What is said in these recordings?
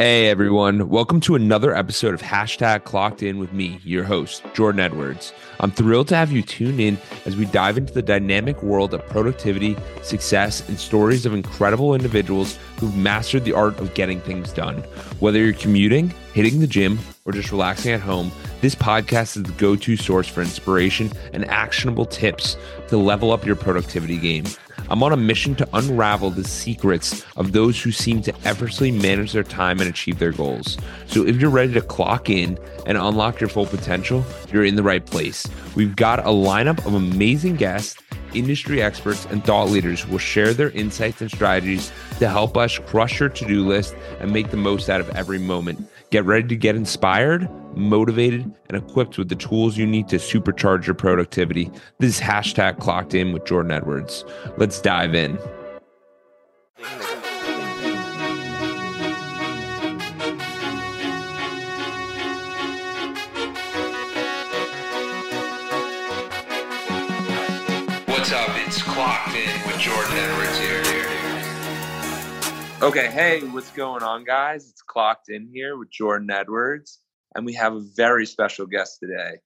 Hey everyone, welcome to another episode of Hashtag Clocked In with me, your host, Jordan Edwards. I'm thrilled to have you tune in as we dive into the dynamic world of productivity, success, and stories of incredible individuals who've mastered the art of getting things done. Whether you're commuting, hitting the gym, or just relaxing at home, this podcast is the go to source for inspiration and actionable tips to level up your productivity game. I'm on a mission to unravel the secrets of those who seem to effortlessly manage their time and achieve their goals. So if you're ready to clock in and unlock your full potential, you're in the right place. We've got a lineup of amazing guests, industry experts, and thought leaders who will share their insights and strategies to help us crush your to do list and make the most out of every moment. Get ready to get inspired, motivated, and equipped with the tools you need to supercharge your productivity. This is hashtag clocked in with Jordan Edwards. Let's dive in. What's up? It's Clocked In with Jordan Edwards here. Okay, hey, what's going on, guys? It's Clocked In here with Jordan Edwards, and we have a very special guest today,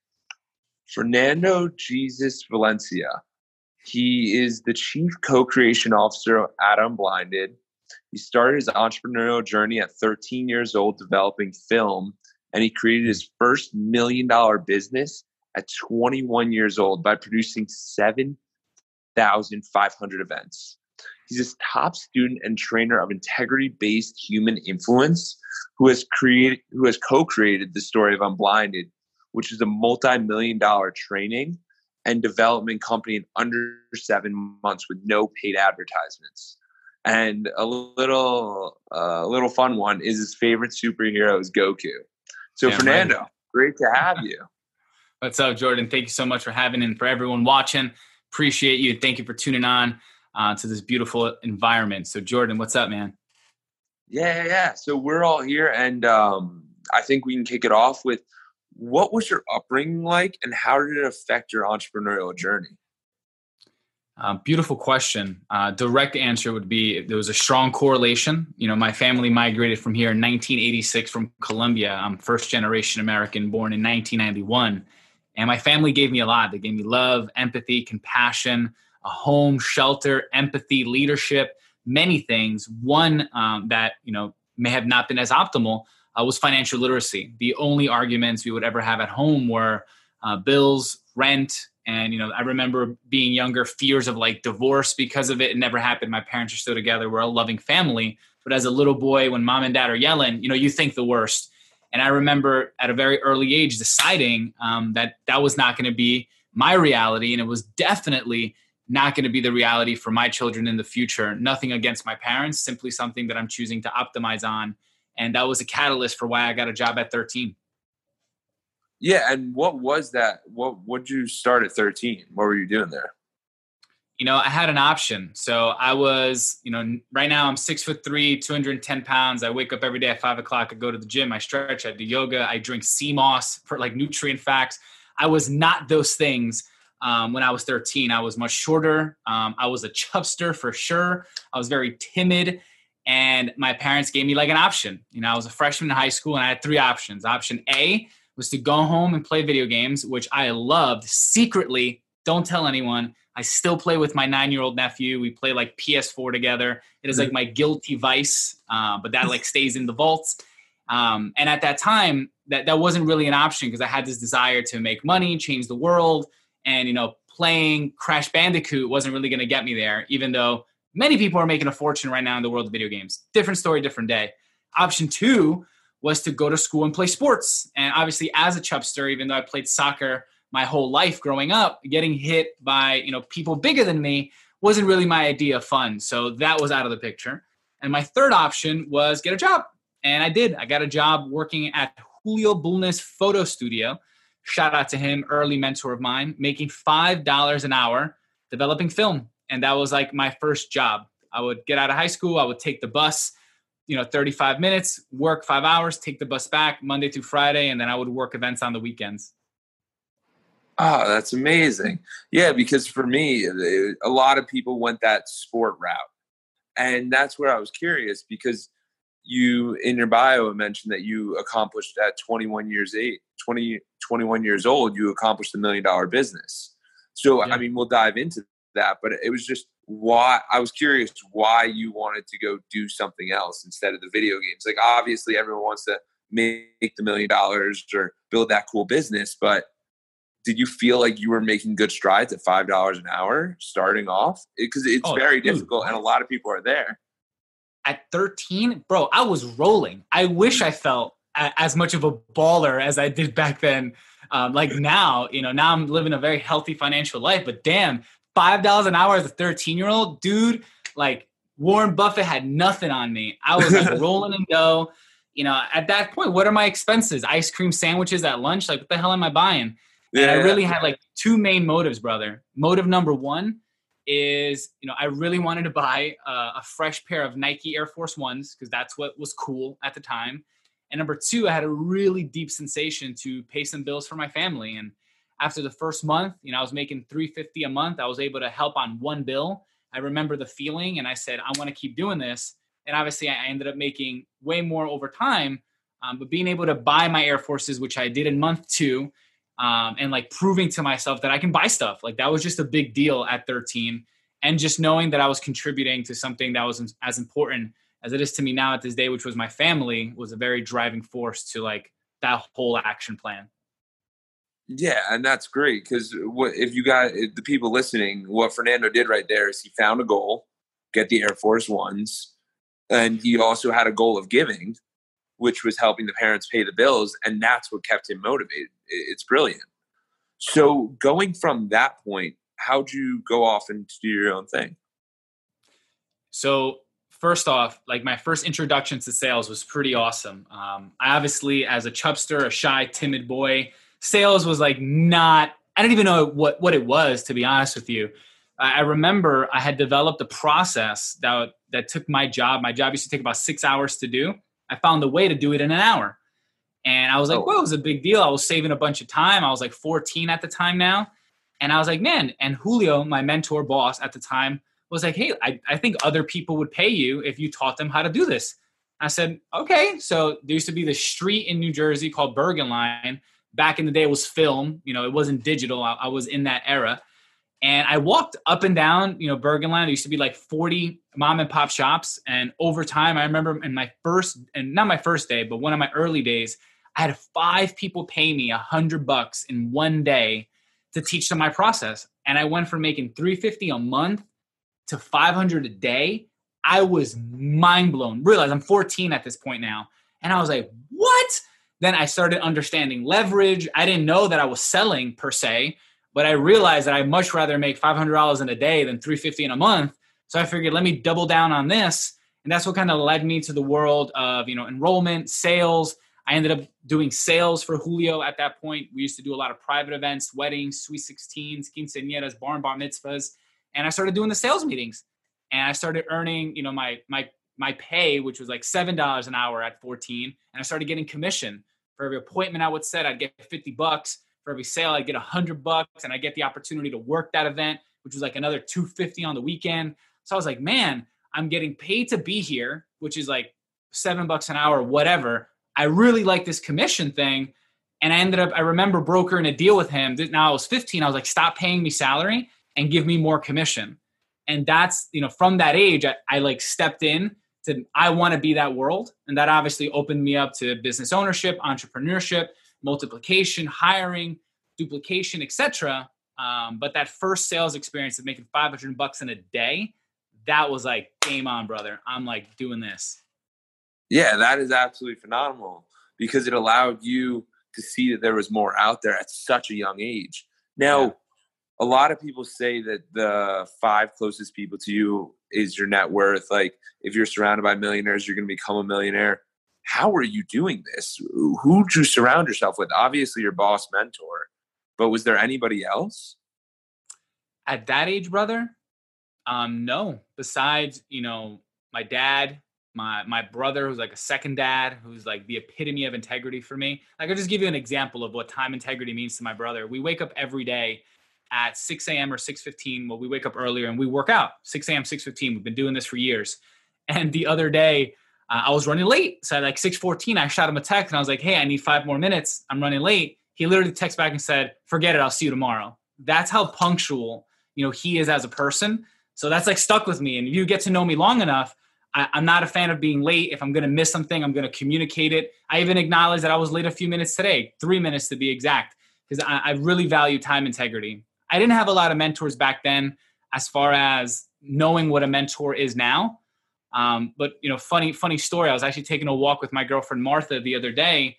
Fernando Jesus Valencia. He is the chief co creation officer of Unblinded. He started his entrepreneurial journey at 13 years old developing film, and he created his first million dollar business at 21 years old by producing 7,500 events. He's a top student and trainer of integrity-based human influence who has created who has co-created the story of Unblinded, which is a multi-million dollar training and development company in under seven months with no paid advertisements. And a little uh, little fun one is his favorite superhero is Goku. So Damn Fernando, right. great to have you. What's up, Jordan? Thank you so much for having and for everyone watching. Appreciate you. Thank you for tuning on uh, to this beautiful environment. So, Jordan, what's up, man? Yeah, yeah. Yeah. So we're all here, and um, I think we can kick it off with what was your upbringing like, and how did it affect your entrepreneurial journey? Uh, beautiful question. Uh, direct answer would be there was a strong correlation. You know, my family migrated from here in 1986 from Colombia. I'm first generation American, born in 1991. And my family gave me a lot. They gave me love, empathy, compassion, a home, shelter, empathy, leadership, many things. One um, that you know may have not been as optimal uh, was financial literacy. The only arguments we would ever have at home were uh, bills, rent, and you know I remember being younger, fears of like divorce because of it. It never happened. My parents are still together. We're a loving family. But as a little boy, when mom and dad are yelling, you know, you think the worst. And I remember at a very early age deciding um, that that was not going to be my reality, and it was definitely not going to be the reality for my children in the future. Nothing against my parents, simply something that I'm choosing to optimize on. And that was a catalyst for why I got a job at 13. Yeah, and what was that? What would you start at 13? What were you doing there? You know, I had an option. So I was, you know, right now I'm six foot three, 210 pounds. I wake up every day at five o'clock. I go to the gym. I stretch. I do yoga. I drink sea moss for like nutrient facts. I was not those things um, when I was 13. I was much shorter. Um, I was a chubster for sure. I was very timid. And my parents gave me like an option. You know, I was a freshman in high school and I had three options. Option A was to go home and play video games, which I loved secretly. Don't tell anyone. I still play with my nine year old nephew. We play like PS4 together. It is like my guilty vice, uh, but that like stays in the vaults. Um, and at that time, that, that wasn't really an option because I had this desire to make money, change the world, and you know playing crash bandicoot wasn't really going to get me there even though many people are making a fortune right now in the world of video games. Different story different day. Option two was to go to school and play sports. And obviously as a chubster even though i played soccer my whole life growing up getting hit by you know people bigger than me wasn't really my idea of fun. So that was out of the picture. And my third option was get a job. And i did. I got a job working at julio bulnes photo studio shout out to him, early mentor of mine, making $5 an hour developing film. And that was like my first job. I would get out of high school, I would take the bus, you know, 35 minutes, work five hours, take the bus back Monday through Friday, and then I would work events on the weekends. Oh, that's amazing. Yeah, because for me, a lot of people went that sport route. And that's where I was curious because you in your bio mentioned that you accomplished at 21 years eight 20 21 years old you accomplished a million dollar business. So yeah. i mean we'll dive into that but it was just why i was curious why you wanted to go do something else instead of the video games. Like obviously everyone wants to make the million dollars or build that cool business but did you feel like you were making good strides at five dollars an hour starting off? Because it's oh, very dude, difficult and a lot of people are there. At 13, bro, I was rolling. I wish mm. I felt as much of a baller as I did back then. Um, like now, you know, now I'm living a very healthy financial life, but damn, $5 an hour as a 13 year old dude, like Warren Buffett had nothing on me. I was like rolling in dough. You know, at that point, what are my expenses? Ice cream sandwiches at lunch? Like, what the hell am I buying? Yeah. And I really had like two main motives, brother. Motive number one is you know I really wanted to buy a, a fresh pair of Nike Air Force Ones because that's what was cool at the time. And number two, I had a really deep sensation to pay some bills for my family. And after the first month, you know, I was making 350 a month. I was able to help on one bill. I remember the feeling and I said, I want to keep doing this. And obviously I ended up making way more over time. Um, but being able to buy my Air Forces, which I did in month two, um, and like proving to myself that I can buy stuff. Like that was just a big deal at 13. And just knowing that I was contributing to something that was as important as it is to me now at this day, which was my family, was a very driving force to like that whole action plan. Yeah, and that's great because what if you got the people listening? What Fernando did right there is he found a goal, get the Air Force Ones, and he also had a goal of giving, which was helping the parents pay the bills, and that's what kept him motivated it's brilliant. So going from that point, how'd you go off and do your own thing? So first off, like my first introduction to sales was pretty awesome. Um, I obviously, as a chubster, a shy, timid boy, sales was like not. I didn't even know what what it was, to be honest with you. I remember I had developed a process that that took my job. My job used to take about six hours to do. I found a way to do it in an hour. And I was like, oh. well, it was a big deal. I was saving a bunch of time. I was like 14 at the time now. And I was like, man, and Julio, my mentor boss at the time, was like, hey, I, I think other people would pay you if you taught them how to do this. I said, okay. So there used to be the street in New Jersey called Bergenline. Back in the day, it was film. You know, it wasn't digital. I, I was in that era. And I walked up and down, you know, Bergenline. There used to be like 40 mom and pop shops. And over time, I remember in my first, and not my first day, but one of my early days, I had five people pay me a hundred bucks in one day to teach them my process. And I went from making 350 a month to 500 a day. I was mind blown. Realize I'm 14 at this point now. And I was like, what? Then I started understanding leverage. I didn't know that I was selling per se, but I realized that I'd much rather make $500 in a day than 350 in a month. So I figured, let me double down on this. And that's what kind of led me to the world of, you know, enrollment, sales, I ended up doing sales for Julio at that point. We used to do a lot of private events, weddings, sweet 16s, quinceañeras, barn bar mitzvahs, and I started doing the sales meetings. And I started earning, you know, my my my pay, which was like seven dollars an hour at 14, and I started getting commission for every appointment I would set. I'd get 50 bucks for every sale. I'd get 100 bucks, and I get the opportunity to work that event, which was like another 250 on the weekend. So I was like, man, I'm getting paid to be here, which is like seven bucks an hour, whatever I really like this commission thing. And I ended up, I remember brokering a deal with him. Now I was 15. I was like, stop paying me salary and give me more commission. And that's, you know, from that age, I, I like stepped in to, I want to be that world. And that obviously opened me up to business ownership, entrepreneurship, multiplication, hiring, duplication, etc. Um, but that first sales experience of making 500 bucks in a day, that was like game on, brother. I'm like doing this. Yeah, that is absolutely phenomenal because it allowed you to see that there was more out there at such a young age. Now, yeah. A lot of people say that the five closest people to you is your net worth. Like, if you're surrounded by millionaires, you're going to become a millionaire. How are you doing this? Who did you surround yourself with? Obviously, your boss mentor, but was there anybody else? At that age, brother, um, no. Besides, you know, my dad, my my brother who's like a second dad who's like the epitome of integrity for me like i'll just give you an example of what time integrity means to my brother we wake up every day at 6 a.m or 6.15 well we wake up earlier and we work out 6 a.m 6.15 we've been doing this for years and the other day uh, I was running late. So at like 6:14, I shot him a text and I was like, "Hey, I need five more minutes. I'm running late." He literally texted back and said, "Forget it. I'll see you tomorrow." That's how punctual you know he is as a person. So that's like stuck with me. And if you get to know me long enough, I, am not a fan of being late. If I'm going to miss something, I'm going to communicate it. I even acknowledge that I was late a few minutes today, three minutes to be exact, because I, I really value time integrity. I didn't have a lot of mentors back then, as far as knowing what a mentor is now. Um, but you know, funny, funny story. I was actually taking a walk with my girlfriend Martha the other day,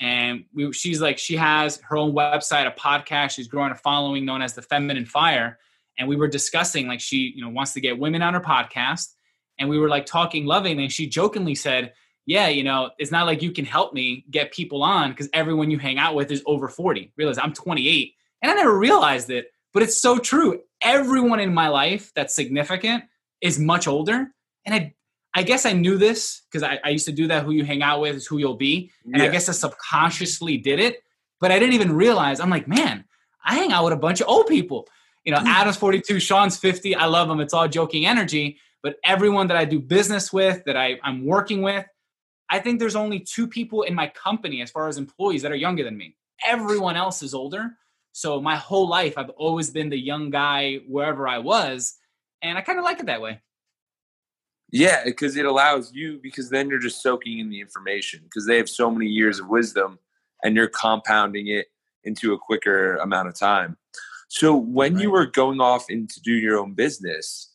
and we, she's like, she has her own website, a podcast. She's growing a following known as the Feminine Fire, and we were discussing like she, you know, wants to get women on her podcast, and we were like talking loving, and she jokingly said, "Yeah, you know, it's not like you can help me get people on because everyone you hang out with is over 40." Realize I'm 28, and I never realized it, but it's so true. Everyone in my life that's significant is much older, and I I guess I knew this because I, I, used to do that. Who you hang out with is who you'll be. And yeah. I guess I subconsciously did it, but I didn't even realize. I'm like, man, I hang out with a bunch of old people. You know, mm. Adam's 42, Sean's 50. I love them. It's all joking energy. But everyone that I do business with, that I, I'm working with, I think there's only two people in my company as far as employees that are younger than me. Everyone else is older. So my whole life, I've always been the young guy wherever I was. And I kind of like it that way. Yeah, because it allows you because then you're just soaking in the information because they have so many years of wisdom and you're compounding it into a quicker amount of time. So when right. you were going off and to do your own business,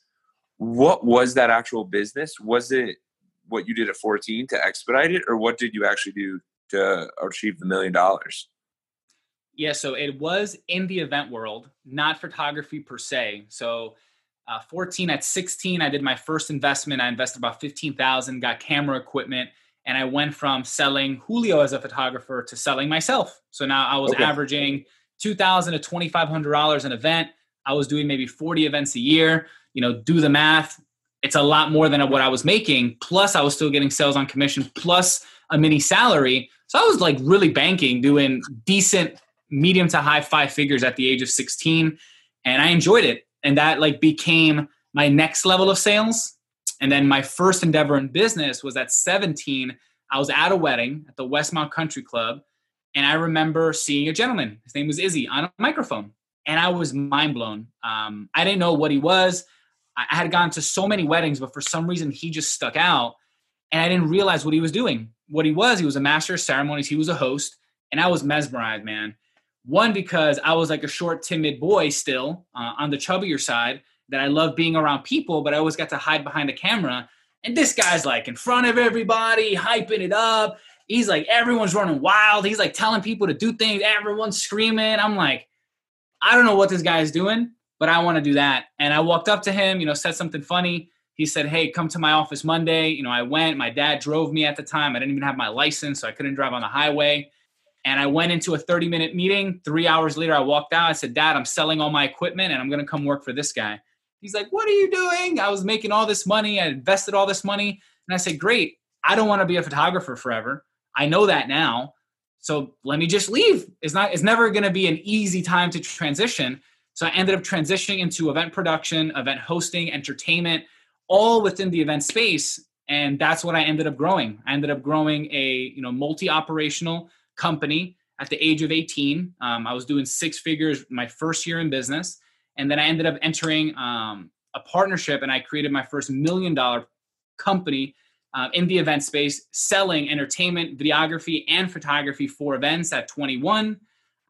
what was that actual business? Was it what you did at 14 to expedite it or what did you actually do to achieve the million dollars? Yeah, so it was in the event world, not photography per se. So uh, 14 at 16 i did my first investment. I invested about 15000 got camera equipment and i went from selling julio as a photographer to selling myself. So now i was okay. averaging 2000 to 2500 dollars an event. I was doing maybe 40 events a year. You know do the math. It's a lot more than what i was making. Plus i was still getting sales on commission plus a mini salary. So i was like really banking doing decent medium to high five figures at the age of 16 and i enjoyed it. And that like became my next level of sales. And then my first endeavor in business was at 17 i was at a wedding at the westmount country club and i remember seeing a gentleman. His name was izzy on a microphone. And i was mind blown. Um, i didn't know what he was. I had gone to so many weddings but for some reason he just stuck out. And i didn't realize what he was doing. What he was he was a master of ceremonies. He was a host. And i was mesmerized man one, because I was like a short, timid boy still uh, on the chubbier side, that I love being around people, but I always got to hide behind a camera. And this guy's like in front of everybody, hyping it up. He's like, everyone's running wild. He's like telling people to do things. Everyone's screaming. I'm like, I don't know what this guy is doing, but I want to do that. And I walked up to him, you know, said something funny. He said, Hey, come to my office Monday. You know, I went. My dad drove me at the time. I didn't even have my license, so I couldn't drive on the highway. And I went into a 30 minute meeting. Three hours later, I walked out. I said, Dad, I'm selling all my equipment and I'm going to come work for this guy. He's like, What are you doing? I was making all this money. I invested all this money. And I said, Great. I don't want to be a photographer forever. I know that now. So let me just leave. It's not, it's never going to be an easy time to transition. So I ended up transitioning into event production, event hosting, entertainment, all within the event space. And that's what I ended up growing. I ended up growing a, you know, multi-operational company at the age of 18. Um, I was doing six figures my first year in business. And then I ended up entering um, a partnership and I created my first million dollar company uh, in the event space, selling entertainment, videography, and photography for events at 21.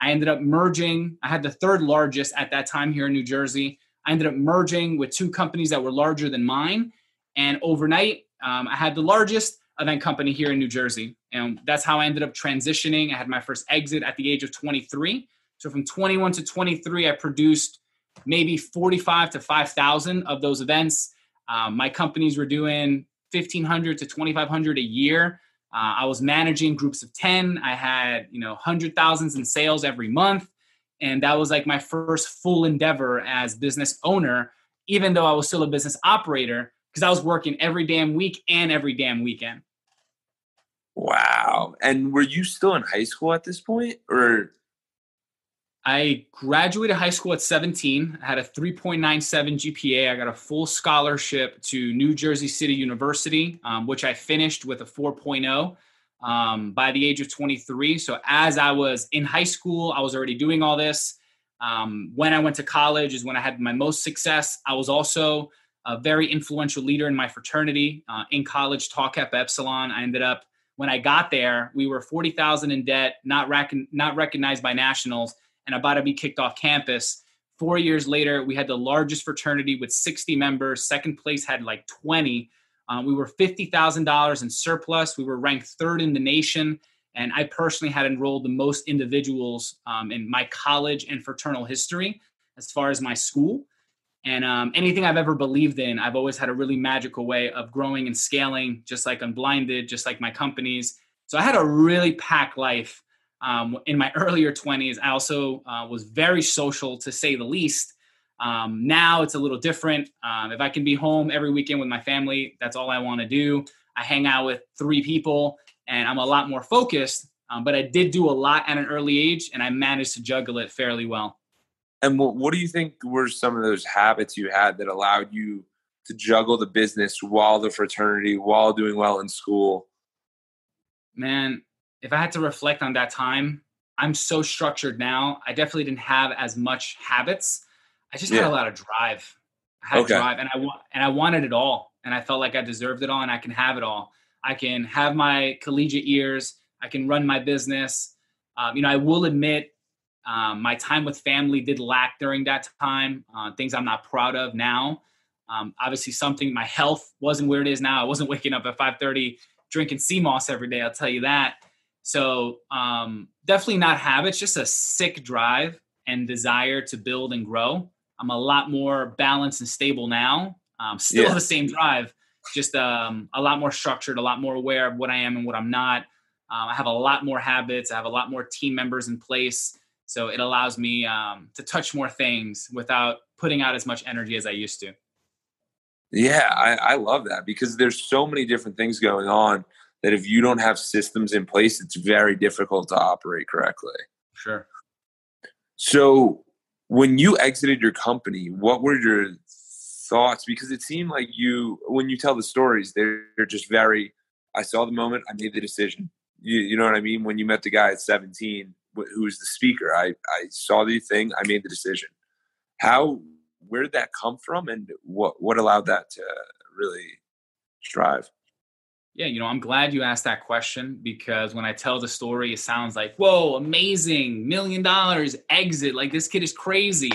I ended up merging, I had the third largest at that time here in New Jersey. I ended up merging with two companies that were larger than mine. And overnight, um, I had the largest event company here in New Jersey. And that's how I ended up transitioning. I had my first exit at the age of 23. So from 21 to 23, I produced maybe 45 to 5,000 of those events. Um, my companies were doing 1,500 to 2,500 a year. Uh, I was managing groups of 10. I had, you know, hundred thousands in sales every month. And that was like my first full endeavor as business owner, even though I was still a business operator, because I was working every damn week and every damn weekend. Wow. And were you still in high school at this point or I graduated high school at 17. I had a 3.97 GPA. I got a full scholarship to New Jersey City University, um, which I finished with a 4.0 um, by the age of 23. So as I was in high school, I was already doing all this. Um, when I went to college is when I had my most success. I was also a very influential leader in my fraternity uh, in college, Tau Kappa Epsilon. I ended up when I got there, we were 40,000 in debt, not, not recognized by nationals and about to be kicked off campus. Four years later, we had the largest fraternity with 60 members. Second place had like 20. Um, we were $50,000 in surplus. We were ranked third in the nation. And I personally had enrolled the most individuals um, in my college and fraternal history as far as my school. And um, anything I've ever believed in, I've always had a really magical way of growing and scaling, just like Unblinded, just like my companies. So I had a really packed life um, in my earlier 20s, I also uh, was very social to say the least. Um, now it's a little different. Um, if I can be home every weekend with my family, that's all I want to do. I hang out with three people and I'm a lot more focused. Um, but I did do a lot at an early age and I managed to juggle it fairly well. And what, what do you think were some of those habits you had that allowed you to juggle the business while the fraternity, while doing well in school? Man, if I had to reflect on that time, I'm so structured now. I definitely didn't have as much habits. I just yeah. had a lot of drive. I had okay. drive, and I want and I wanted it all, and I felt like I deserved it all, and I can have it all. I can have my collegiate years. I can run my business. Um, you know, I will admit um, my time with family did lack during that time. Uh, things I'm not proud of now. Um, obviously, something my health wasn't where it is now. I wasn't waking up at 5:30 drinking sea moss every day. I'll tell you that. So um, definitely not habits, just a sick drive and desire to build and grow. I'm a lot more balanced and stable now. Um, still yeah. the same drive, just um, a lot more structured, a lot more aware of what I am and what I'm not. Um, I have a lot more habits. I have a lot more team members in place. So it allows me um, to touch more things without putting out as much energy as I used to. Yeah, I, I love that because there's so many different things going on that if you don't have systems in place, it's very difficult to operate correctly. Sure. So when you exited your company, what were your thoughts? Because it seemed like you, when you tell the stories, they're, they're just very, I saw the moment, I made the decision. You, you know what I mean? When you met the guy at 17, who was the speaker, I, I saw the thing, I made the decision. How, where did that come from? And what, what allowed that to really strive? Yeah, you know, I'm glad you asked that question because when I tell the story, it sounds like, whoa, amazing, million dollars, exit. Like this kid is crazy.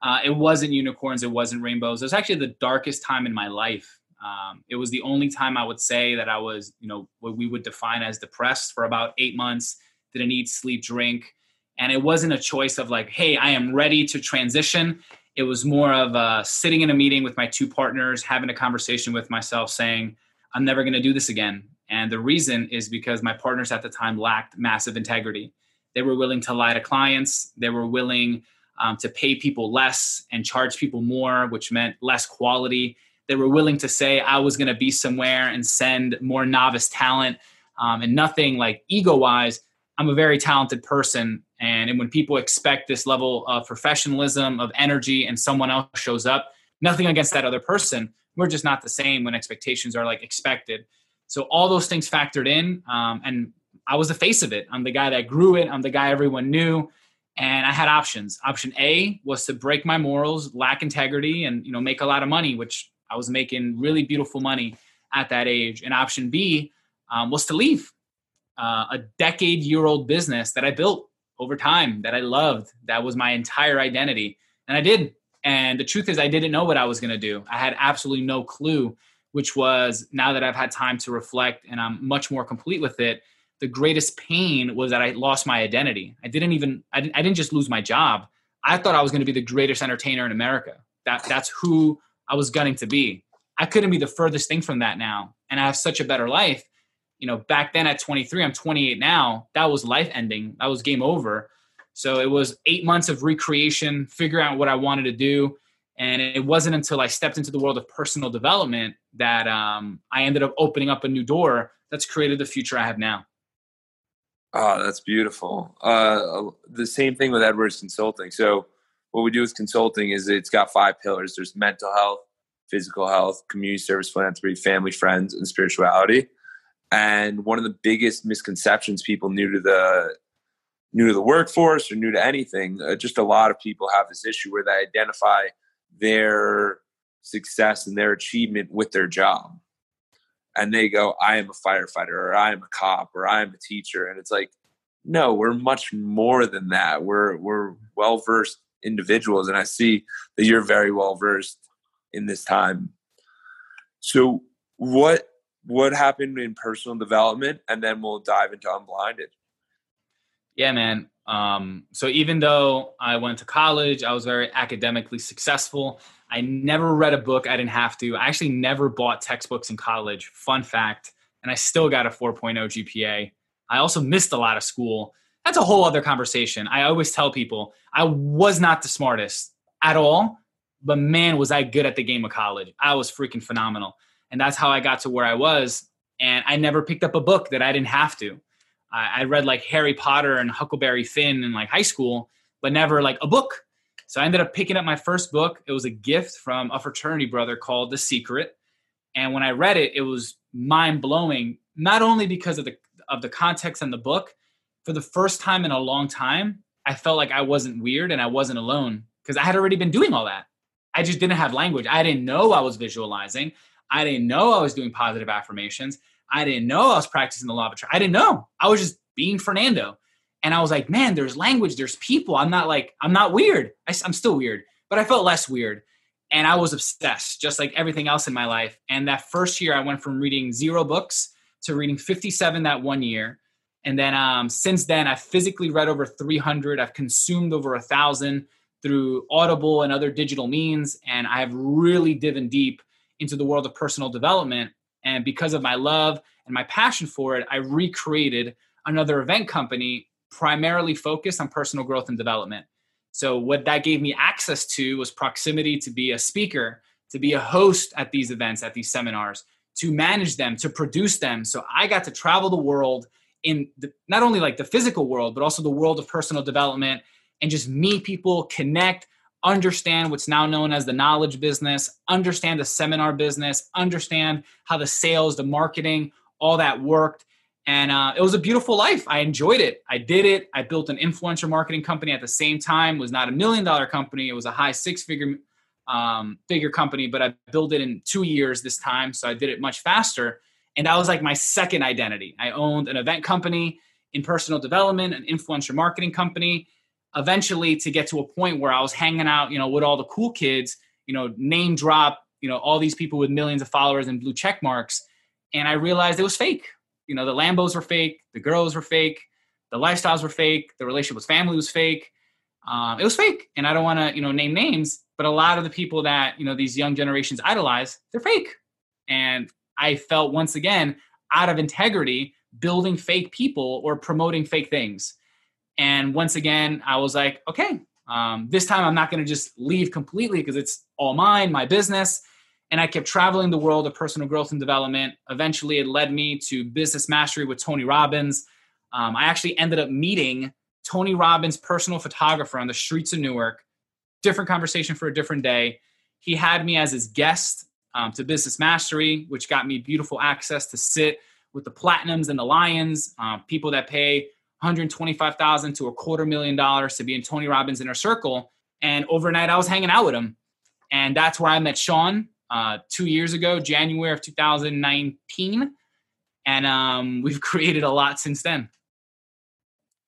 Uh, it wasn't unicorns, it wasn't rainbows. It was actually the darkest time in my life. Um, it was the only time I would say that I was, you know, what we would define as depressed for about eight months, didn't eat, sleep, drink. And it wasn't a choice of like, hey, I am ready to transition. It was more of uh, sitting in a meeting with my two partners, having a conversation with myself, saying, I'm never going to do this again. And the reason is because my partners at the time lacked massive integrity. They were willing to lie to clients, they were willing um, to pay people less and charge people more, which meant less quality. They were willing to say, I was going to be somewhere and send more novice talent um, and nothing like ego wise. I'm a very talented person. And, when people expect this level of professionalism, of energy, and someone else shows up, nothing against that other person we're just not the same when expectations are like expected. So all those things factored in, um, and I was the face of it. I'm the guy that grew it. I'm the guy everyone knew, and I had options. Option A was to break my morals, lack integrity, and you know make a lot of money, which I was making really beautiful money at that age. And option B um, was to leave uh, a decade-year-old business that I built over time, that I loved, that was my entire identity, and I did. And the truth is, I didn't know what I was going to do. I had absolutely no clue, which was now that I've had time to reflect and I'm much more complete with it. The greatest pain was that I lost my identity. I didn't even, I didn't, I didn't just lose my job. I thought I was going to be the greatest entertainer in America. That, that's who I was gunning to be. I couldn't be the furthest thing from that now. And I have such a better life. You know, back then at 23, I'm 28 now. That was life ending. That was game over. So it was eight months of recreation, figure out what I wanted to do. And it wasn't until I stepped into the world of personal development that um, I ended up opening up a new door that's created the future I have now. Oh, that's beautiful. Uh, the same thing with Edwards Consulting. So, what we do with consulting is it's got five pillars. There's mental health, physical health, community service, philanthropy, family, friends, and spirituality. And one of the biggest misconceptions people new to the new to the workforce or new to anything, uh, just a lot of people have this issue where they identify their success and their achievement with their job and they go, I am a firefighter or I am a cop or I am a teacher. And it's like, no, we're much more than that. We're we're well versed individuals. And I see that you're very well versed in this time. So what what happened in personal development and then we'll dive into unblinded. Yeah, man. Um, so even though I went to college, I was very academically successful. I never read a book. I didn't have to. I actually never bought textbooks in college. Fun fact. And I still got a 4.0 GPA. I also missed a lot of school. That's a whole other conversation. I always tell people I was not the smartest at all, but man, was I good at the game of college. I was freaking phenomenal. And that's how I got to where I was. And I never picked up a book that I didn't have to. I, I read like Harry Potter and Huckleberry Finn in like high school, but never like a book. So I ended up picking up my first book. It was a gift from a fraternity brother called The Secret. And when I read it, it was mind blowing, not only because of the of the context in the book, for the first time in a long time, I felt like I wasn't weird and I wasn't alone because I had already been doing all that. I just didn't have language. I didn't know I was visualizing. I didn't know I was doing positive affirmations. I didn't know I was practicing the law of attraction. I didn't know. I was just being Fernando. And I was like, man, there's language, there's people. I'm not like, I'm not weird. I, I'm still weird, but I felt less weird. And I was obsessed, just like everything else in my life. And that first year, I went from reading zero books to reading 57 that one year. And then um, since then, I've physically read over 300. I've consumed over a thousand through Audible and other digital means. And I have really driven deep into the world of personal development. And because of my love and my passion for it, I recreated another event company primarily focused on personal growth and development. So, what that gave me access to was proximity to be a speaker, to be a host at these events, at these seminars, to manage them, to produce them. So, I got to travel the world in the, not only like the physical world, but also the world of personal development and just meet people, connect, understand what's now known as the knowledge business, understand the seminar business, understand how the sales, the marketing, all that worked. And uh, it was a beautiful life. I enjoyed it. I did it. I built an influencer marketing company at the same time. It was not a million dollar company. It was a high six figure um, figure company but i built it in two years this time so i did it much faster. And that was like my second identity. I owned an event company in personal development an influencer marketing company eventually to get to a point where i was hanging out you know with all the cool kids you know name drop you know all these people with millions of followers and blue check marks. And i realized it was fake. You know the lambos were fake the girls were fake the lifestyles were fake the relationship with family was fake. Um, it was fake. And i don't want to you know name names but a lot of the people that you know these young generations idolize they're fake. And i felt once again out of integrity building fake people or promoting fake things and once again i was like okay um, this time i'm not going to just leave completely because it's all mine my business and I kept traveling the world of personal growth and development. Eventually, it led me to business mastery with Tony Robbins. Um, I actually ended up meeting Tony Robbins' personal photographer on the streets of Newark. Different conversation for a different day. He had me as his guest um, to Business Mastery, which got me beautiful access to sit with the platinums and the lions, uh, people that pay 125,000 to a quarter million dollars to be in Tony Robbins' inner circle. And overnight, I was hanging out with him, and that's where I met Sean uh, two years ago, January of 2019. And um, we've created a lot since then.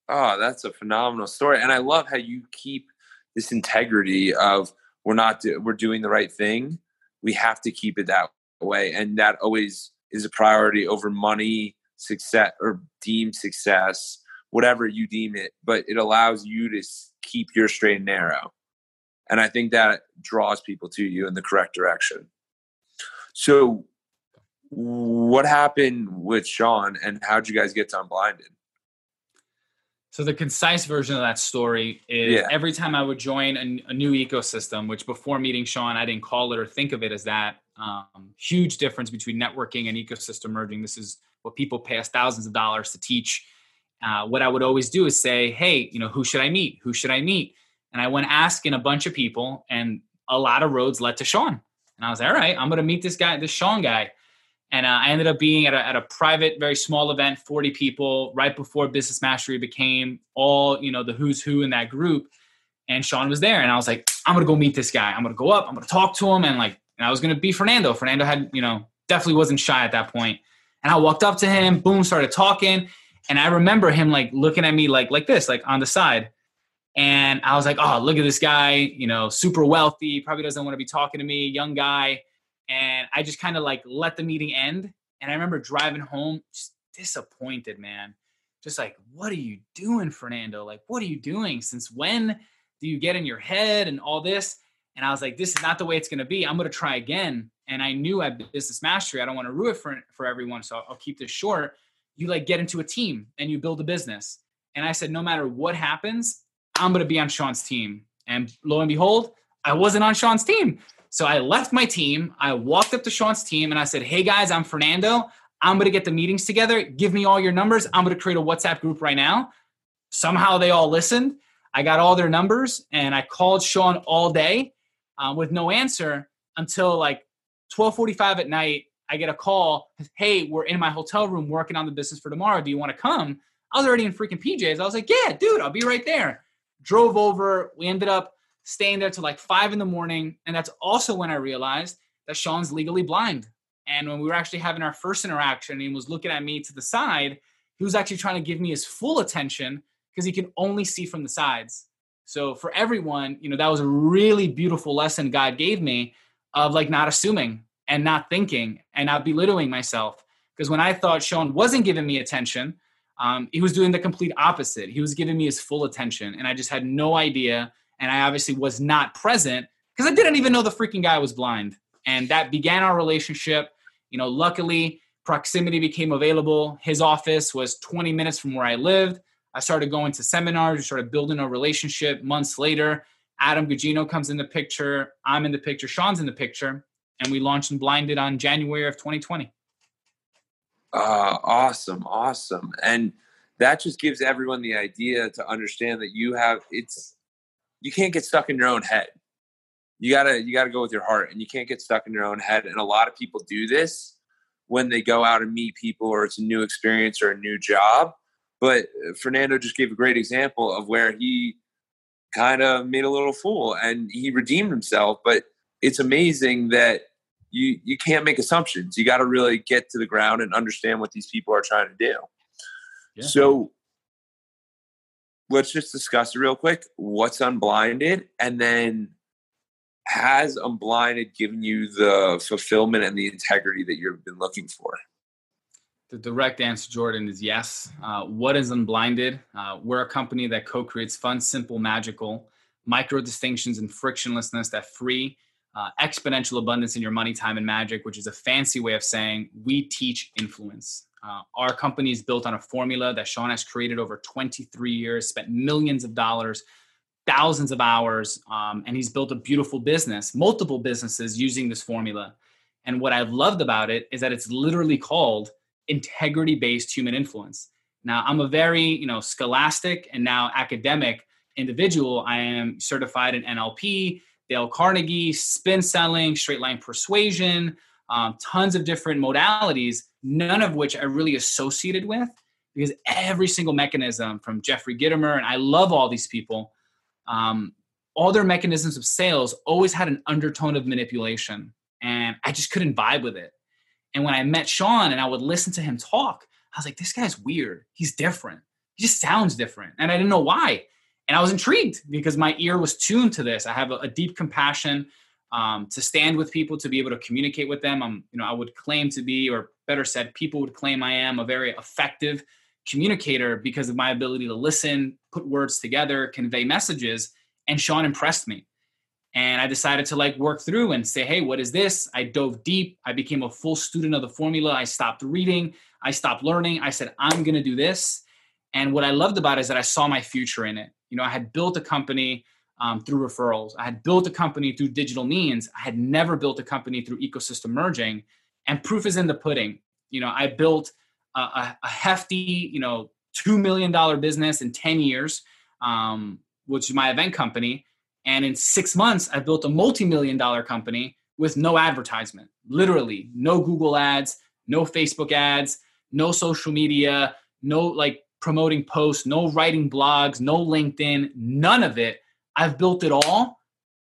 Oh, that's a phenomenal story. And I love how you keep this integrity of we're not do- we're doing the right thing. We have to keep it that way. And that always is a priority over money, success or deem success, whatever you deem it. But it allows you to keep your straight and narrow. And I think that draws people to you in the correct direction. So, what happened with Sean, and how'd you guys get to Unblinded? So the concise version of that story is yeah. every time I would join a, a, new ecosystem, which before meeting Sean, I didn't call it or think of it as that. Um, huge difference between networking and ecosystem merging. This is what people pay us thousands of dollars to teach. Uh, what I would always do is say, hey, you know, who should I meet? Who should I meet? And I went asking a bunch of people, and a lot of roads led to Sean. And I was like, all right, I'm going to meet this guy, this Sean guy. And uh, I ended up being at a, at a private, very small event, 40 people, right before Business Mastery became all, you know, the who's who in that group. And Sean was there. And I was like, I'm going to go meet this guy. I'm going to go up. I'm going to talk to him. And like, and I was going to be Fernando. Fernando had, you know, definitely wasn't shy at that point. And I walked up to him, boom, started talking. And I remember him like looking at me like like this, like on the side. And I was like, oh, look at this guy, you know, super wealthy, probably doesn't want to be talking to me, young guy. And I just kind of like let the meeting end. And I remember driving home, just disappointed, man. Just like, what are you doing, Fernando? Like, what are you doing? Since when do you get in your head and all this? And I was like, this is not the way it's going to be. I'm going to try again. And I knew at Business Mastery, I don't want to ruin it for, for everyone. So I'll keep this short. You like get into a team and you build a business. And I said, no matter what happens, I'm going to be on Sean's team. And lo and behold, I wasn't on Sean's team. So I left my team. I walked up to Sean's team and I said, Hey guys, I'm Fernando. I'm going to get the meetings together. Give me all your numbers. I'm going to create a WhatsApp group right now. Somehow they all listened. I got all their numbers and I called Sean all day uh, with no answer until like 12:45 at night. I get a call. Hey, we're in my hotel room working on the business for tomorrow. Do you want to come? I was already in freaking PJs. I was like, yeah, dude, I'll be right there drove over. We ended up staying there till like five in the morning. And that's also when I realized that Sean's legally blind. And when we were actually having our first interaction, and he was looking at me to the side, he was actually trying to give me his full attention because he can only see from the sides. So for everyone, you know, that was a really beautiful lesson God gave me of like not assuming and not thinking and not belittling myself. Because when I thought Sean wasn't giving me attention, um, he was doing the complete opposite. He was giving me his full attention, and I just had no idea. And I obviously was not present because I didn't even know the freaking guy was blind. And that began our relationship. You know, luckily, proximity became available. His office was 20 minutes from where I lived. I started going to seminars, we started building a relationship. Months later, Adam Gugino comes in the picture. I'm in the picture. Sean's in the picture. And we launched Unblinded on January of 2020. Uh, awesome, awesome. And that just gives everyone the idea to understand that you have it's you can't get stuck in your own head. You gotta you gotta go with your heart and you can't get stuck in your own head. And a lot of people do this when they go out and meet people or it's a new experience or a new job. But uh, Fernando just gave a great example of where he kind of made a little fool and he redeemed himself. But it's amazing that you you can't make assumptions. You got to really get to the ground and understand what these people are trying to do. Yeah. So let's just discuss it real quick. What's unblinded, and then has unblinded given you the fulfillment and the integrity that you've been looking for? The direct answer, Jordan, is yes. Uh, what is unblinded? Uh, we're a company that co-creates fun, simple, magical, micro distinctions and frictionlessness that free uh, exponential abundance in your money, time, and magic, which is a fancy way of saying we teach influence. Uh, our company is built on a formula that Sean has created over 23 years, spent millions of dollars, thousands of hours, um, and he's built a beautiful business, multiple businesses using this formula. And what I've loved about it is that it's literally called integrity-based human influence. Now, I'm a very, you know, scholastic and now academic individual. I am certified in NLP, Dale Carnegie, spin selling, straight line persuasion, um, tons of different modalities, none of which I really associated with because every single mechanism from Jeffrey Gitomer, and I love all these people, um, all their mechanisms of sales always had an undertone of manipulation. And I just couldn't vibe with it. And when I met Sean and I would listen to him talk, I was like, this guy's weird. He's different. He just sounds different. And I didn't know why and I was intrigued because my ear was tuned to this. I have a, a deep compassion um, to stand with people, to be able to communicate with them. I'm, you know, I would claim to be, or better said, people would claim I am a very effective communicator because of my ability to listen, put words together, convey messages. And Sean impressed me. And I decided to like work through and say, hey, what is this? I dove deep. I became a full student of the formula. I stopped reading. I stopped learning. I said, I'm going to do this. And what I loved about it is that I saw my future in it. You know, I had built a company um, through referrals. I had built a company through digital means. I had never built a company through ecosystem merging. And proof is in the pudding. You know, I built a, a, a hefty, you know, $2 million business in 10 years, um, which is my event company. And in six months, I built a multi million dollar company with no advertisement, literally no Google ads, no Facebook ads, no social media, no like promoting posts, no writing blogs, no LinkedIn, none of it. I've built it all.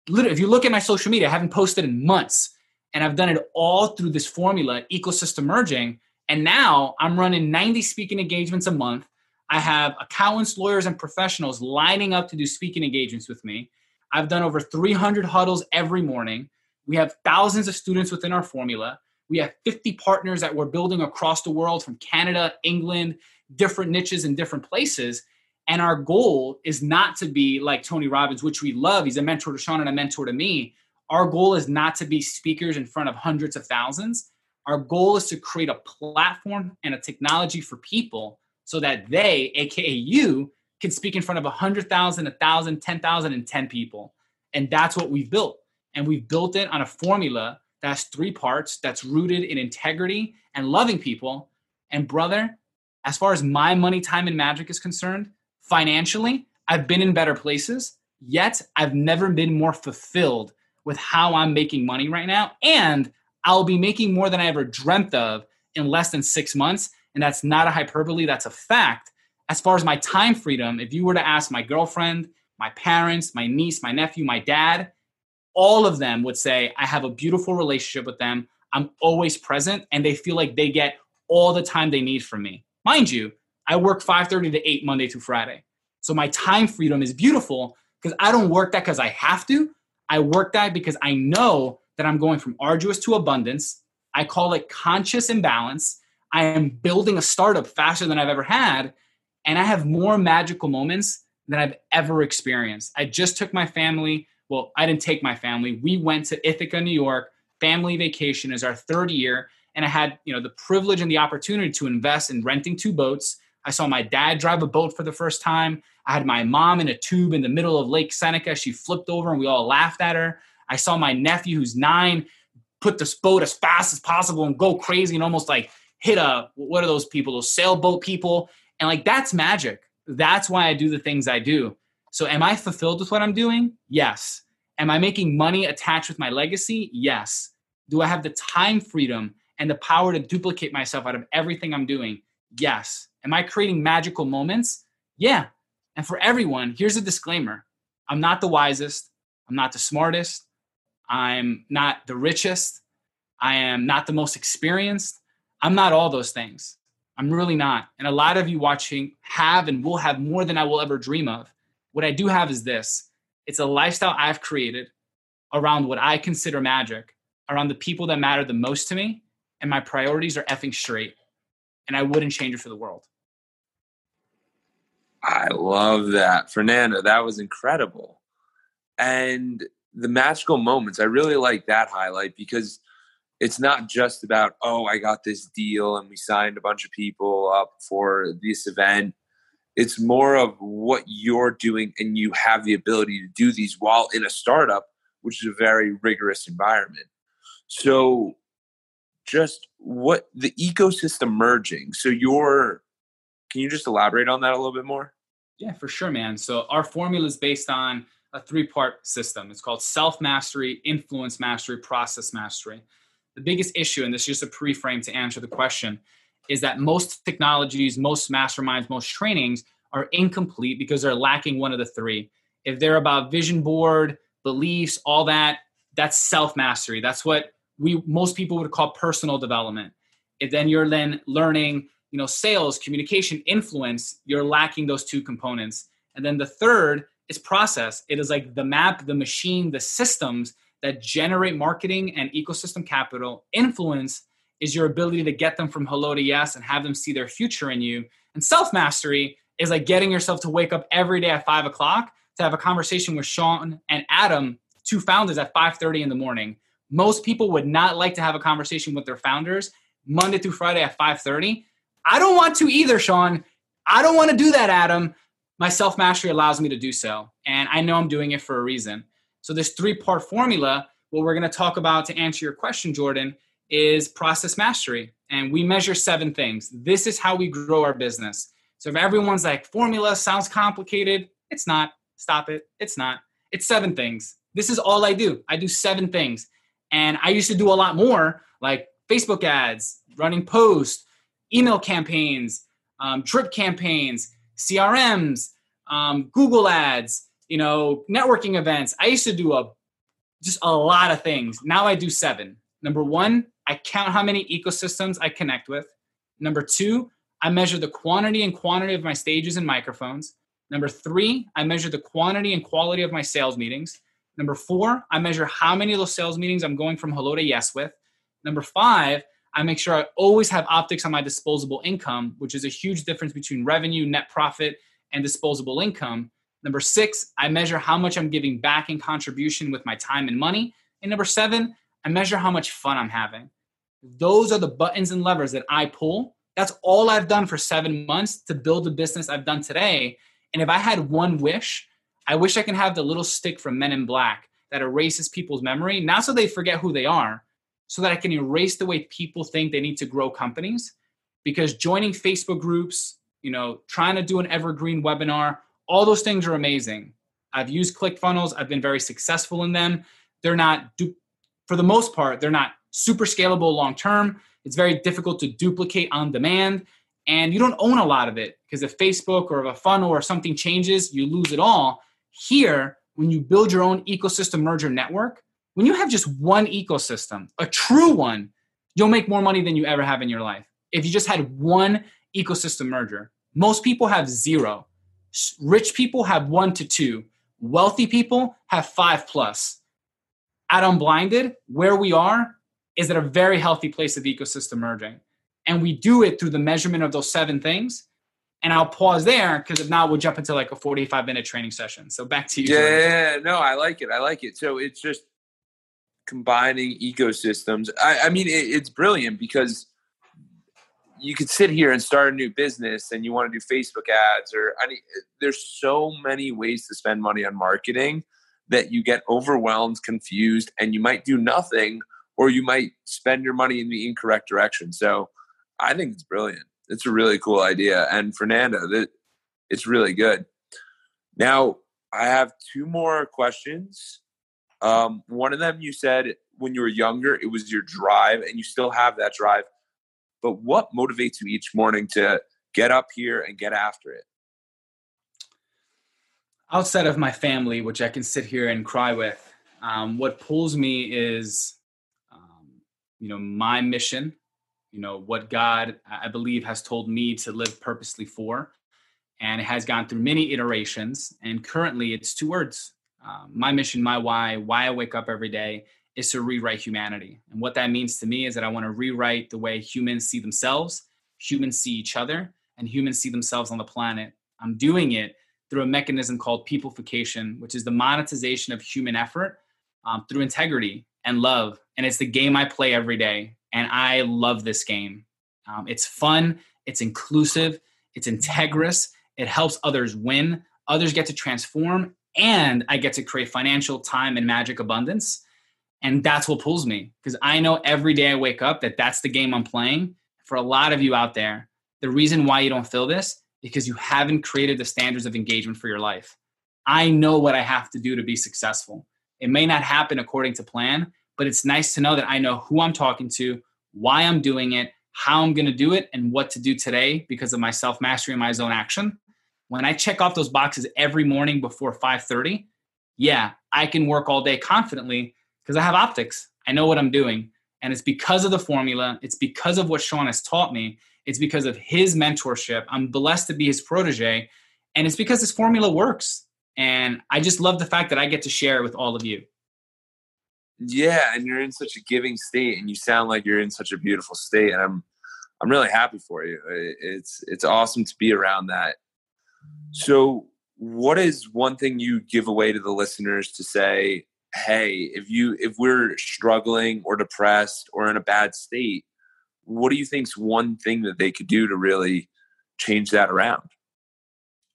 Literally, if you look at my social media, I haven't posted in months. And I've done it all through this formula, ecosystem merging. And now I'm running 90 speaking engagements a month. I have accountants, lawyers, and professionals lining up to do speaking engagements with me. I've done over 300 huddles every morning. We have thousands of students within our formula. We have 50 partners that we're building across the world from Canada, England, different niches in different places. And our goal is not to be like Tony Robbins, which we love. He's a mentor to Sean and a mentor to me. Our goal is not to be speakers in front of hundreds of thousands. Our goal is to create a platform and a technology for people so that they, aka you, can speak in front of 100,000, 1,000, 10,000, and 10 people. And that's what we've built. And we've built it on a formula that's three parts that's rooted in integrity and loving people. And brother, as far as my money, time, and magic is concerned, financially, I've been in better places, yet I've never been more fulfilled with how I'm making money right now. And I'll be making more than I ever dreamt of in less than six months. And that's not a hyperbole, that's a fact as far as my time freedom, if you were to ask my girlfriend, my parents, my niece, my nephew, my dad, all of them would say, I have a beautiful relationship with them. I'm always present, and they feel like they get all the time they need from me. Mind you, I work 5:30 to 8 Monday through Friday. So my time freedom is beautiful because I don't work that because I have to. I work that because I know that I'm going from arduous to abundance. I call it conscious imbalance. I am building a startup faster than I've ever had and I have more magical moments than I've ever experienced. I just took my family. Well, I didn't take my family. We went to Ithaca, New York, family vacation is our third year. And I had, you know, the privilege and the opportunity to invest in renting two boats. I saw my dad drive a boat for the first time. I had my mom in a tube in the middle of Lake Seneca. She flipped over and we all laughed at her. I saw my nephew, who's nine, put this boat as fast as possible and go crazy and almost like hit a what are those people, those sailboat people. And like that's magic. That's why I do the things I do. So am I fulfilled with what I'm doing? Yes. Am I making money attached with my legacy? Yes. Do I have the time freedom and the power to duplicate myself out of everything I'm doing? Yes. Am I creating magical moments? Yeah. And for everyone, here's a disclaimer I'm not the wisest, I'm not the smartest, I'm not the richest, I am not the most experienced. I'm not all those things. I'm really not. And a lot of you watching have and will have more than I will ever dream of. What I do have is this it's a lifestyle I've created around what I consider magic, around the people that matter the most to me. And my priorities are effing straight. And I wouldn't change it for the world. I love that. Fernando, that was incredible. And the magical moments, I really like that highlight because it's not just about oh i got this deal and we signed a bunch of people up for this event it's more of what you're doing and you have the ability to do these while in a startup which is a very rigorous environment. So just what the ecosystem merging. So you're can you just elaborate on that a little bit more? Yeah for sure man. So our formula is based on a three part system. It's called self mastery influence mastery process mastery. The biggest issue, and this is just a pre-frame to answer the question, is that most technologies, most masterminds, most trainings are incomplete because they're lacking one of the three. If they're about vision board, beliefs, all that, that's self mastery. That's what we most people would call personal development. If then you're then learning, you know, sales, communication, influence, you're lacking those two components. And then the third is process. It is like the map, the machine, the systems that generate marketing and ecosystem capital. Influence is your ability to get them from hello to yes and have them see their future in you. And self mastery is like getting yourself to wake up every day at five o'clock to have a conversation with Sean and Adam, two founders at 5:30 in the morning. Most people would not like to have a conversation with their founders Monday through Friday at 5:30. I don't want to either, Sean. I don't want to do that, Adam. My self mastery allows me to do so, and I know I'm doing it for a reason. So this three-part formula, what we're going to talk about to answer your question, Jordan, is process mastery. And we measure seven things. This is how we grow our business. So if everyone's like, formula sounds complicated, it's not. Stop it. It's not. It's seven things. This is all I do. I do seven things. And I used to do a lot more like Facebook ads, running posts, email campaigns, um, drip campaigns, CRMs, um, Google ads, you know, networking events. I used to do a just a lot of things. Now I do seven. Number one, I count how many ecosystems I connect with. Number two, I measure the quantity and quantity of my stages and microphones. Number three, I measure the quantity and quality of my sales meetings. Number four, I measure how many of those sales meetings I'm going from hello to yes with. Number five, I make sure I always have optics on my disposable income, which is a huge difference between revenue, net profit, and disposable income. Number six, I measure how much I'm giving back in contribution with my time and money. And number seven, I measure how much fun I'm having. Those are the buttons and levers that I pull. That's all I've done for seven months to build the business I've done today. And if I had one wish, I wish I can have the little stick from Men in Black that erases people's memory, not so they forget who they are, so that I can erase the way people think they need to grow companies. Because joining Facebook groups, you know, trying to do an evergreen webinar, all those things are amazing. I've used ClickFunnels, I've been very successful in them. They're not, for the most part, they're not super scalable long term. It's very difficult to duplicate on demand. And you don't own a lot of it because if Facebook or if a funnel or something changes, you lose it all. Here, when you build your own ecosystem merger network, when you have just one ecosystem, a true one, you'll make more money than you ever have in your life. If you just had one ecosystem merger, most people have zero. Rich people have one to two. Wealthy people have five plus. At Unblinded, where we are is at a very healthy place of ecosystem merging. And we do it through the measurement of those seven things. And I'll pause there because if not, we'll jump into like a 45 minute training session. So back to you. Yeah, yeah, no, I like it. I like it. So it's just combining ecosystems. I, I mean, it, it's brilliant because you could sit here and start a new business and you want to do Facebook ads or any, there's so many ways to spend money on marketing that you get overwhelmed, confused, and you might do nothing or you might spend your money in the incorrect direction. So I think it's brilliant. It's a really cool idea. And Fernando, that it's really good. Now, I have two more questions. Um, one of them you said when you were younger, it was your drive, and you still have that drive. But what motivates you each morning to get up here and get after it? Outside of my family, which I can sit here and cry with, um, what pulls me is, you know, my mission. You know what God, I believe, has told me to live purposely for, and it has gone through many iterations. And currently, it's two words: um, my mission, my why, why I wake up every day is to rewrite humanity. And what that means to me is that I want to rewrite the way humans see themselves, humans see each other, and humans see themselves on the planet. I'm doing it through a mechanism called peopleification, which is the monetization of human effort um, through integrity and love. And it's the game I play every day. And I love this game. Um, it's fun, it's inclusive, it's integrous, it helps others win, others get to transform, and I get to create financial time and magic abundance. And that's what pulls me because I know every day I wake up that that's the game I'm playing. For a lot of you out there, the reason why you don't feel this because you haven't created the standards of engagement for your life. I know what I have to do to be successful. It may not happen according to plan, but it's nice to know that I know who I'm talking to, why I'm doing it, how I'm going to do it, and what to do today because of my self mastery and my zone action when I check off those boxes every morning before 5:30, yeah, I can work all day confidently because I have optics. I know what I'm doing. And it's because of the formula, it's because of what Sean has taught me, it's because of his mentorship. I'm blessed to be his protege, and it's because this formula works. And I just love the fact that I get to share it with all of you. Yeah, and you're in such a giving state and you sound like you're in such a beautiful state and I'm I'm really happy for you. It's it's awesome to be around that so, what is one thing you give away to the listeners to say, hey, if you if we're struggling or depressed or in a bad state, what do you think's one thing that they could do to really change that around?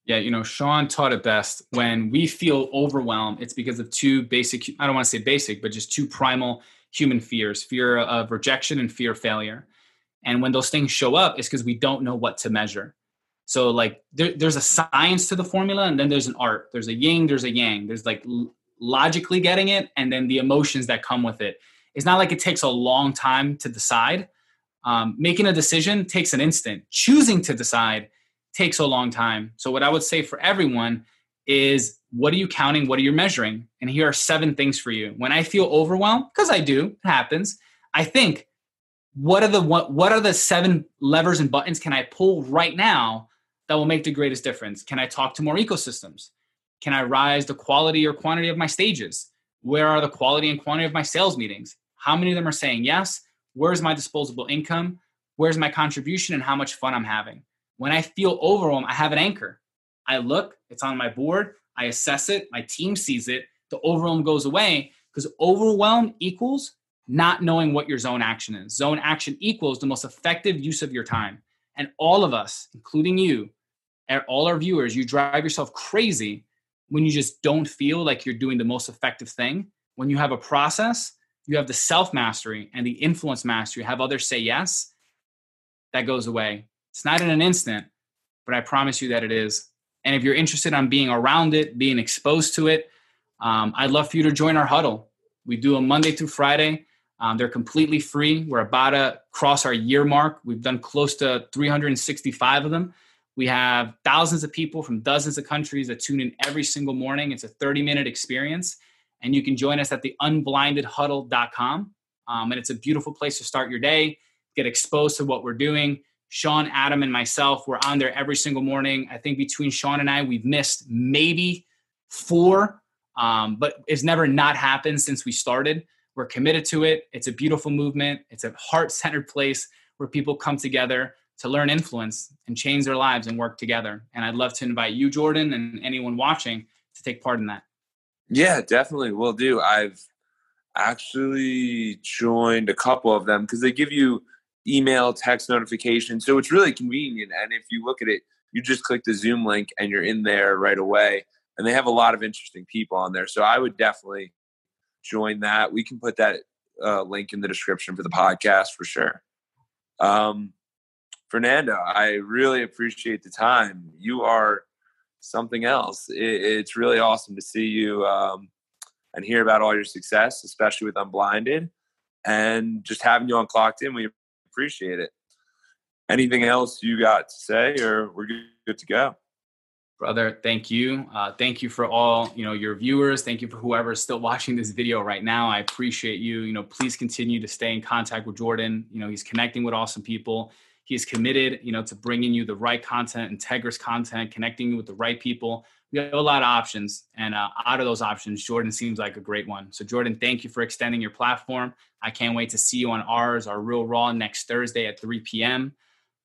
Yeah, you know, Sean taught it best. When we feel overwhelmed, it's because of two basic, I don't want to say basic, but just two primal human fears fear of rejection and fear of failure. And when those things show up, it's because we don't know what to measure. So like there, there's a science to the formula, and then there's an art. There's a yin, there's a yang. There's like l- logically getting it, and then the emotions that come with it. It's not like it takes a long time to decide. Um, making a decision takes an instant. Choosing to decide takes a long time. So what I would say for everyone is what are you counting? What are you measuring? And here are seven things for you. When I feel overwhelmed, because I do, it happens, I think, what are the what, what are the seven levers and buttons can I pull right now that will make the greatest difference? Can I talk to more ecosystems? Can I rise the quality or quantity of my stages? Where are the quality and quantity of my sales meetings? How many of them are saying yes? Where's my disposable income? Where's my contribution and how much fun I'm having? When I feel overwhelmed, I have an anchor. I look, it's on my board, I assess it, my team sees it, the overwhelm goes away because overwhelm equals not knowing what your zone action is. Zone action equals the most effective use of your time. And all of us, including you, all our viewers, you drive yourself crazy when you just don't feel like you're doing the most effective thing. When you have a process, you have the self mastery and the influence mastery, have others say yes, that goes away. It's not in an instant, but I promise you that it is. And if you're interested on being around it, being exposed to it, um, I'd love for you to join our huddle. We do a Monday through Friday. Um, they're completely free. We're about to cross our year mark. We've done close to 365 of them. We have thousands of people from dozens of countries that tune in every single morning. It's a 30 minute experience. And you can join us at the unblindedhuddle.com. Um, and it's a beautiful place to start your day, get exposed to what we're doing. Sean, Adam, and myself, we're on there every single morning. I think between Sean and I, we've missed maybe four, um, but it's never not happened since we started. We're committed to it. It's a beautiful movement. It's a heart centered place where people come together to learn influence and change their lives and work together. And I'd love to invite you, Jordan, and anyone watching to take part in that. Yeah, definitely. we'll do. I've actually joined a couple of them because they give you email, text notification. So it's really convenient. And if you look at it, you just click the Zoom link and you're in there right away. And they have a lot of interesting people on there. So I would definitely join that. We can put that uh, link in the description for the podcast for sure. Um, Fernando, I really appreciate the time. You are something else. It, it's really awesome to see you um, and hear about all your success, especially with Unblinded, and just having you on Clocked In. We appreciate it. Anything else you got to say, or we're good to go? Brother, thank you. Uh, thank you for all you know your viewers. Thank you for whoever is still watching this video right now. I appreciate you. You know, please continue to stay in contact with Jordan. You know, he's connecting with awesome people. He's committed, you know, to bringing you the right content, integrous content, connecting you with the right people. We have a lot of options, and uh, out of those options, Jordan seems like a great one. So, Jordan, thank you for extending your platform. I can't wait to see you on ours, our Real Raw, next Thursday at 3 p.m.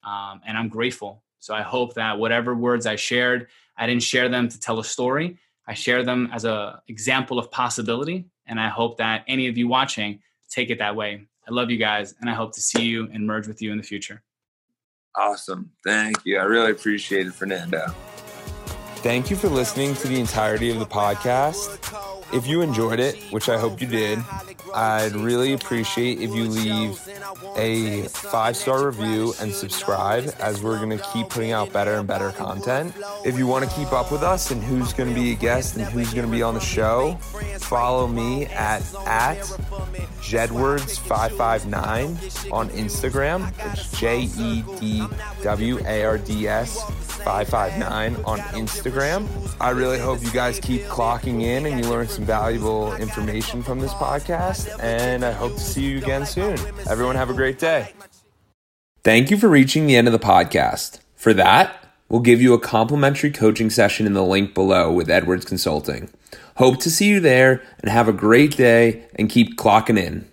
Um, and I'm grateful. So, I hope that whatever words I shared, I didn't share them to tell a story. I share them as an example of possibility, and I hope that any of you watching take it that way. I love you guys, and I hope to see you and merge with you in the future. Awesome. Thank you. I really appreciate it, Fernando. Thank you for listening to the entirety of the podcast. If you enjoyed it, which I hope you did, I'd really appreciate if you leave a five star review and subscribe as we're going to keep putting out better and better content. If you want to keep up with us and who's going to be a guest and who's going to be on the show, follow me at, at Jedwards559 on Instagram. It's J E D W A R D S 559 on Instagram. I really hope you guys keep clocking in and you learn some valuable information from this podcast. And I hope to see you again soon. Everyone, have a great day. Thank you for reaching the end of the podcast. For that, we'll give you a complimentary coaching session in the link below with Edwards Consulting. Hope to see you there and have a great day and keep clocking in.